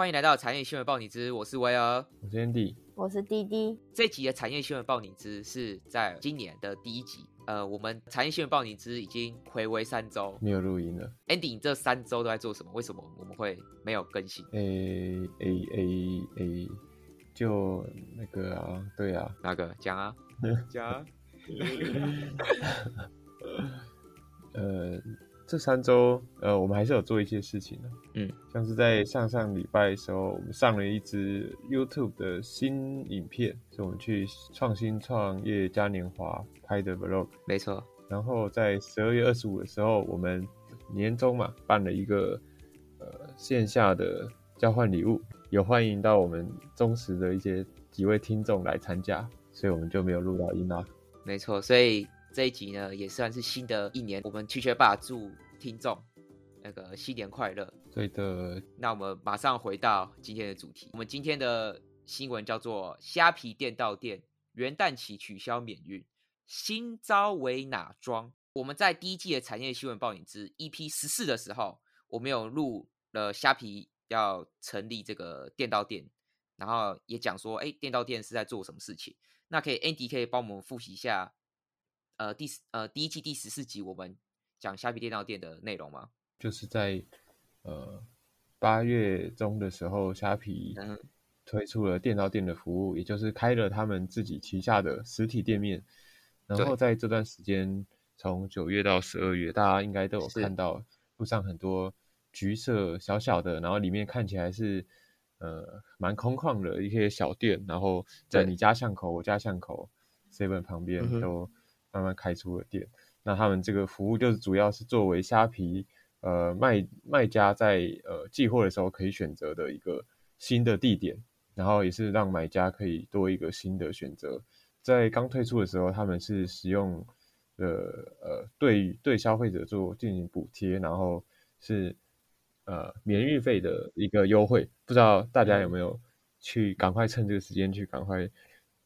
欢迎来到产业新闻报你知，我是威尔，我是 Andy，我是滴滴。这集的产业新闻报你知是在今年的第一集。呃，我们产业新闻报你知已经回归三周，没有录音了。Andy，你这三周都在做什么？为什么我们会没有更新？诶诶诶诶，就那个啊，对啊，哪个讲啊？讲啊？呃，这三周呃，我们还是有做一些事情的。嗯，像是在上上礼拜的时候，我们上了一支 YouTube 的新影片，是我们去创新创业嘉年华拍的 Vlog。没错。然后在十二月二十五的时候，我们年终嘛办了一个呃线下的交换礼物，有欢迎到我们忠实的一些几位听众来参加，所以我们就没有录到音啦。没错，所以这一集呢也算是新的一年，我们去学霸祝听众那个新年快乐。对的，那我们马上回到今天的主题，我们今天的新闻叫做虾皮店到店元旦起取消免运。新招为哪桩？我们在第一季的产业新闻报你知 EP 十四的时候，我们有录了虾皮要成立这个店到店，然后也讲说，哎，店到店是在做什么事情？那可以 Andy 可以帮我们复习一下，呃，第呃第一季第十四集我们讲虾皮电脑店的内容吗？就是在呃八月中的时候，虾皮推出了电脑店的服务，也就是开了他们自己旗下的实体店面。然后在这段时间，从九月到十二月，大家应该都有看到路上很多橘色小小的，然后里面看起来是呃蛮空旷的一些小店，然后在你家巷口、我家巷口、seven 旁边都慢慢开出了店。那他们这个服务就是主要是作为虾皮呃卖卖家在呃寄货的时候可以选择的一个新的地点，然后也是让买家可以多一个新的选择。在刚推出的时候，他们是使用呃呃对对消费者做进行补贴，然后是呃免运费的一个优惠。不知道大家有没有去赶快趁这个时间去赶快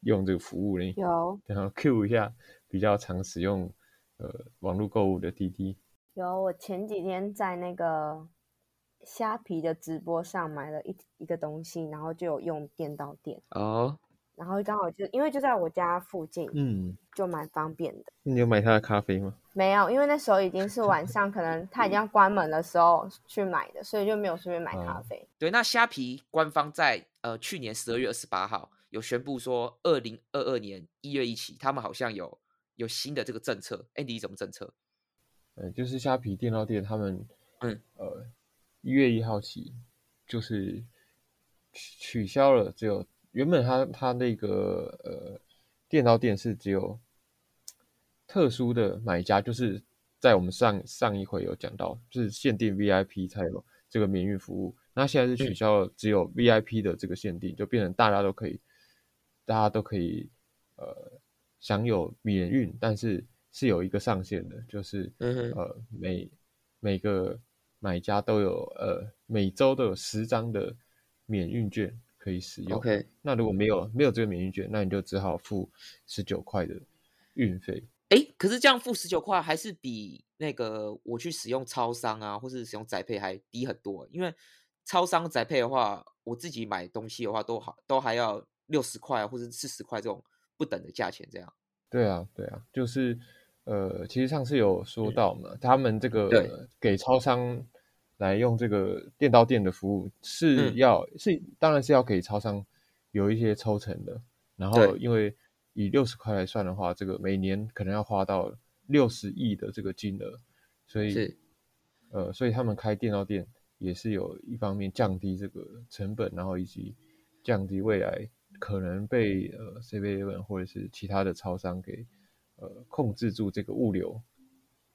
用这个服务呢？有，然后 Q 一下比较常使用呃网络购物的滴滴。有，我前几天在那个虾皮的直播上买了一一个东西，然后就有用电到店哦。然后刚好就因为就在我家附近，嗯，就蛮方便的。你有买他的咖啡吗？没有，因为那时候已经是晚上，可能他已经要关门的时候去买的，所以就没有顺便买咖啡。对，那虾皮官方在呃去年十二月二十八号有宣布说，二零二二年一月一起，他们好像有有新的这个政策。哎，你怎么政策？嗯，就是虾皮电脑店他们，嗯，呃，一月一号起就是取取消了只有。原本他他那个呃电脑店是只有特殊的买家，就是在我们上上一回有讲到，就是限定 VIP 才有这个免运服务。那现在是取消了只有 VIP 的这个限定，就变成大家都可以，大家都可以呃享有免运，但是是有一个上限的，就是呃每每个买家都有呃每周都有十张的免运券。可以使用。OK，那如果没有没有这个免运券，那你就只好付十九块的运费。哎，可是这样付十九块还是比那个我去使用超商啊，或是使用宅配还低很多。因为超商宅配的话，我自己买东西的话都好都还要六十块或者四十块这种不等的价钱。这样。对啊，对啊，就是呃，其实上次有说到嘛，他们这个给超商。来用这个电到店的服务是要是当然是要给超商有一些抽成的，然后因为以六十块来算的话，这个每年可能要花到六十亿的这个金额，所以呃，所以他们开电到店也是有一方面降低这个成本，然后以及降低未来可能被呃 C V A 或者是其他的超商给呃控制住这个物流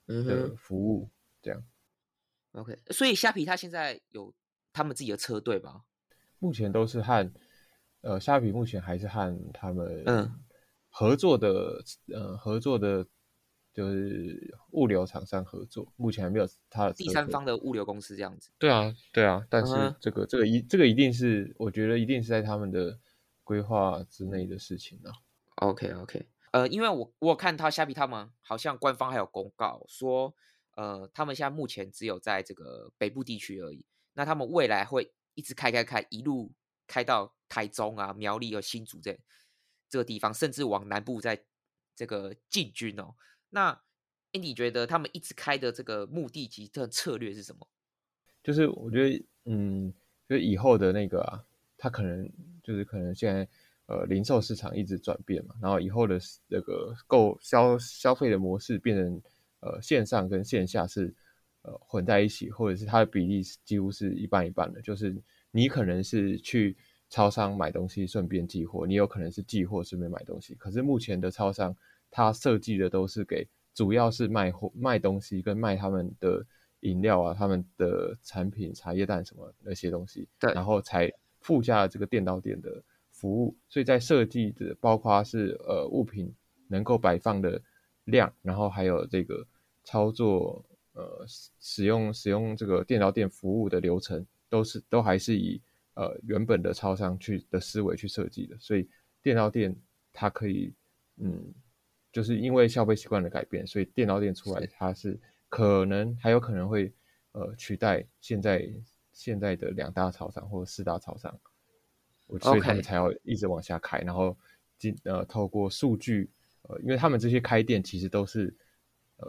的服务这样。OK，所以虾皮它现在有他们自己的车队吗？目前都是和呃虾皮目前还是和他们嗯合作的呃合作的，就是物流厂商合作，目前还没有他的第三方的物流公司这样子。对啊，对啊，但是这个这个一这个一定是我觉得一定是在他们的规划之内的事情啊。OK OK，呃，因为我我看他虾皮他们好像官方还有公告说。呃，他们现在目前只有在这个北部地区而已。那他们未来会一直开开开，一路开到台中啊、苗栗和新竹这这个地方，甚至往南部在这个进军哦。那 Andy 觉得他们一直开的这个目的及这策略是什么？就是我觉得，嗯，就是以后的那个啊，他可能就是可能现在呃零售市场一直转变嘛，然后以后的那个购消消费的模式变成呃线上跟线下是呃混在一起，或者是它的比例几乎是一半一半的。就是你可能是去超商买东西顺便寄货，你有可能是寄货顺便买东西。可是目前的超商，它设计的都是给主要是卖货卖东西跟卖他们的饮料啊，他们的产品茶叶蛋什么那些东西，对，然后才附加了这个电脑店的服务。所以在设计的包括是呃物品能够摆放的量，然后还有这个操作呃使用使用这个电脑店服务的流程，都是都还是以呃原本的超商去的思维去设计的。所以电脑店它可以嗯。就是因为消费习惯的改变，所以电脑店出来，它是可能还有可能会呃取代现在现在的两大超商或者四大超商，所以他们才要一直往下开，然后进呃透过数据呃，因为他们这些开店其实都是呃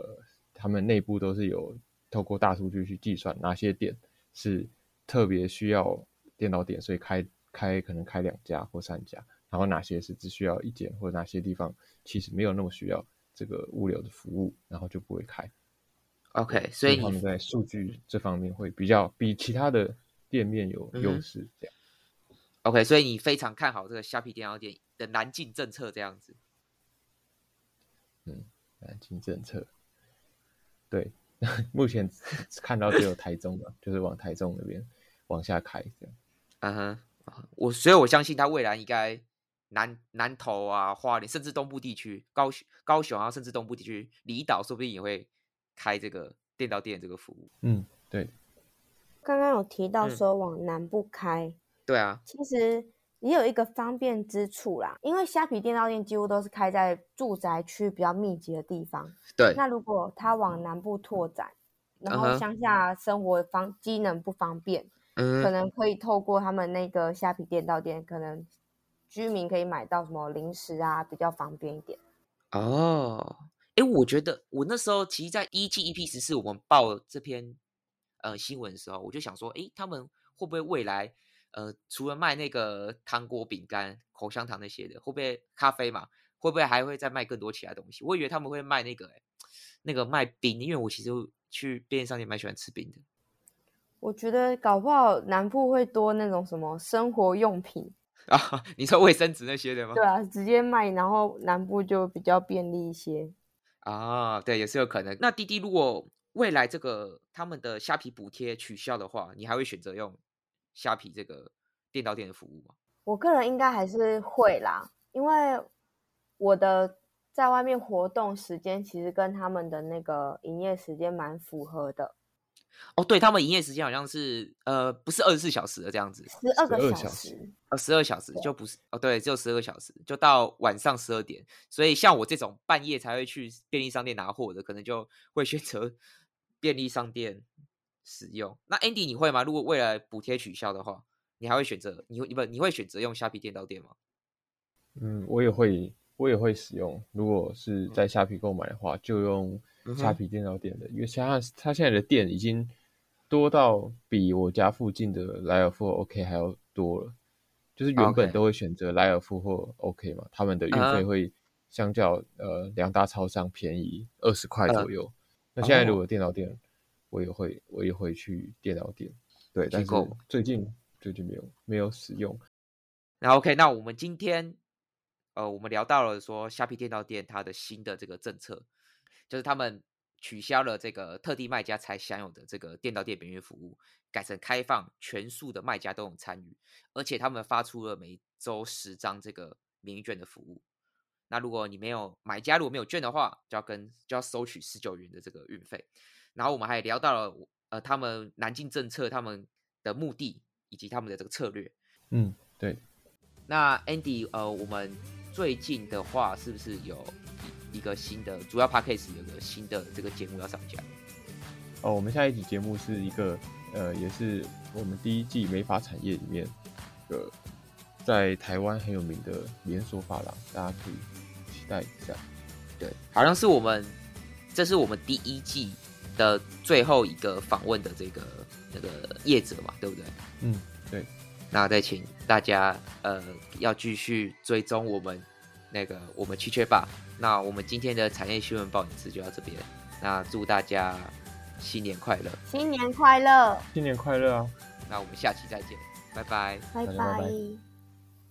他们内部都是有透过大数据去计算哪些店是特别需要电脑点，所以开开可能开两家或三家。然后哪些是只需要一间，或者哪些地方其实没有那么需要这个物流的服务，然后就不会开。OK，所以他们在数据这方面会比较比其他的店面有优势。这样。OK，所以你非常看好这个虾皮电脑店的南进政策这样子。嗯，南进政策。对，目前看到只有台中的，就是往台中那边往下开这样。嗯哼，我所以我相信他未来应该。南南投啊，花莲，甚至东部地区，高雄、高雄啊，甚至东部地区，离岛说不定也会开这个电到店这个服务。嗯，对。刚刚有提到说往南部开，对啊，其实也有一个方便之处啦，因为虾皮电到店几乎都是开在住宅区比较密集的地方。对。那如果它往南部拓展，然后乡下生活方机能不方便，嗯，可能可以透过他们那个虾皮电到店，可能。居民可以买到什么零食啊，比较方便一点。哦，哎，我觉得我那时候其实，在一季 EP 十四我们报这篇呃新闻的时候，我就想说，哎，他们会不会未来呃，除了卖那个糖果、饼干、口香糖那些的，会不会咖啡嘛？会不会还会再卖更多其他东西？我以为他们会卖那个，哎，那个卖冰，因为我其实去便利商店蛮喜欢吃冰的。我觉得搞不好南部会多那种什么生活用品。啊，你说卫生纸那些的吗？对啊，直接卖，然后南部就比较便利一些。啊，对，也是有可能。那滴滴如果未来这个他们的虾皮补贴取消的话，你还会选择用虾皮这个电到店的服务吗？我个人应该还是会啦，因为我的在外面活动时间其实跟他们的那个营业时间蛮符合的。哦，对他们营业时间好像是呃，不是二十四小时的这样子，十二个小时，呃，十二小时就不是哦，对，只有十二个小时，就到晚上十二点。所以像我这种半夜才会去便利商店拿货的，可能就会选择便利商店使用。那 Andy 你会吗？如果未来补贴取消的话，你还会选择你会不你会选择用虾皮店到店吗？嗯，我也会，我也会使用。如果是在虾皮购买的话，就用。虾皮电脑店的，因为虾他现在的店已经多到比我家附近的莱尔富 OK 还要多了，就是原本都会选择莱尔富或 OK 嘛，他们的运费会相较呃两大超商便宜二十块左右。那现在如果电脑店，我也会我也会去电脑店，对，但是最近最近没有没有使用。那 OK，那我们今天呃我们聊到了说虾皮电脑店它的新的这个政策。就是他们取消了这个特地卖家才享有的这个店到店免运服务，改成开放全数的卖家都能参与，而且他们发出了每周十张这个免运券的服务。那如果你没有买家如果没有券的话，就要跟就要收取十九元的这个运费。然后我们还聊到了呃他们南京政策他们的目的以及他们的这个策略。嗯，对。那 Andy 呃我们最近的话是不是有？一个新的主要 p a c k a g e 有个新的这个节目要上架。哦，我们下一集节目是一个呃，也是我们第一季美发产业里面的在台湾很有名的连锁发廊，大家可以期待一下。对，好像是我们这是我们第一季的最后一个访问的这个那个业者嘛，对不对？嗯，对。那再请大家呃要继续追踪我们那个我们去缺吧。那我们今天的产业新闻报影室就到这边。那祝大家新年快乐！新年快乐！新年快乐啊！那我们下期再见，拜拜！拜拜。